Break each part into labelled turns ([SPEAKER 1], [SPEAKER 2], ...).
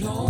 [SPEAKER 1] No.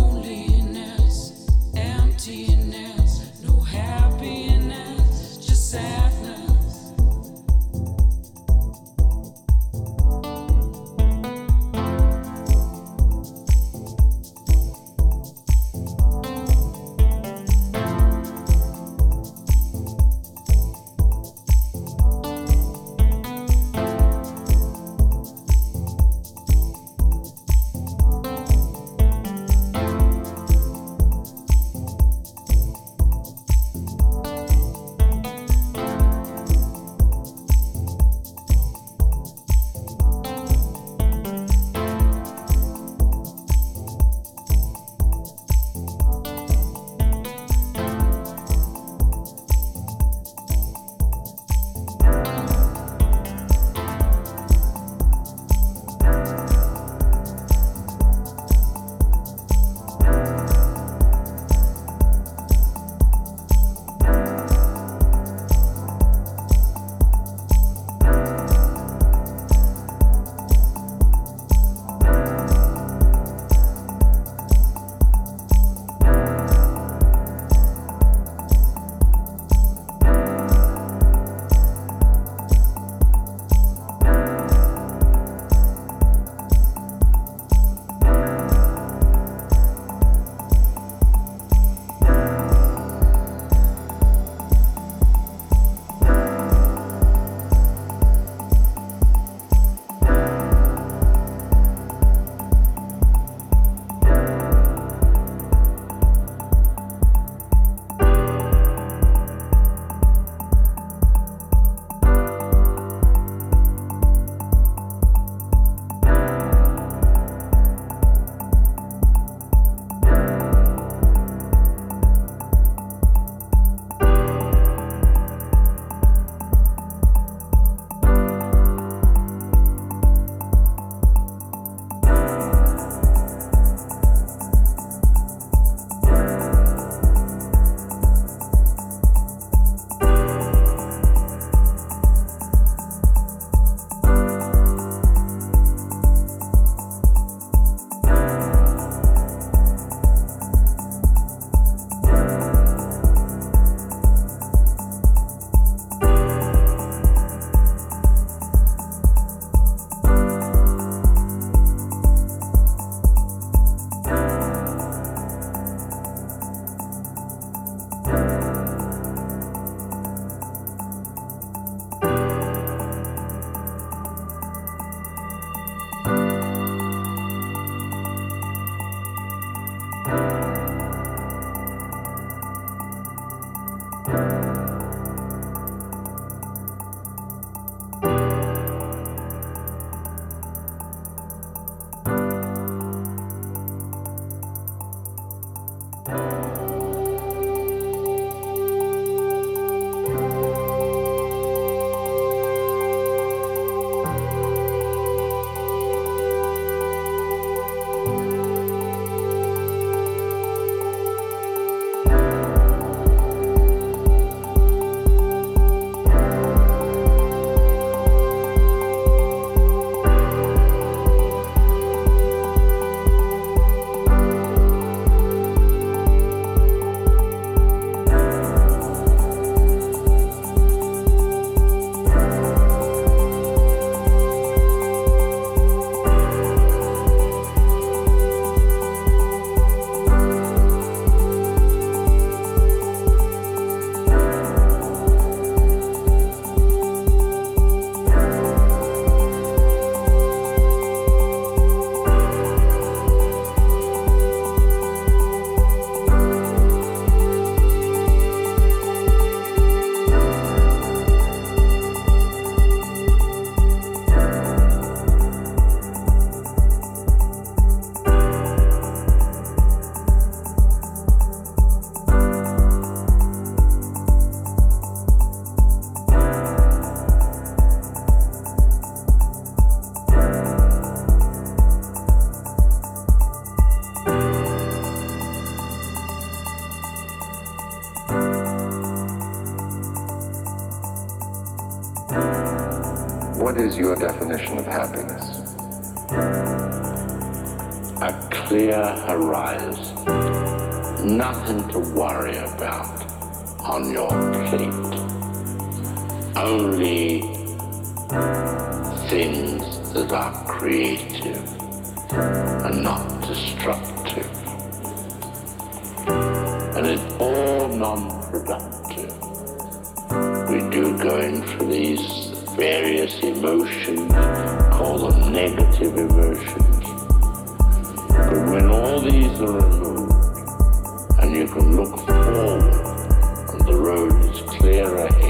[SPEAKER 1] What is your definition of happiness?
[SPEAKER 2] A clear horizon. Nothing to worry about on your plate. Only things that are creative and not destructive. And it's all non-productive. We do go in for these various emotions, call them negative emotions. But when all these are removed and you can look forward and the road is clear ahead,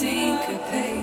[SPEAKER 3] syncopate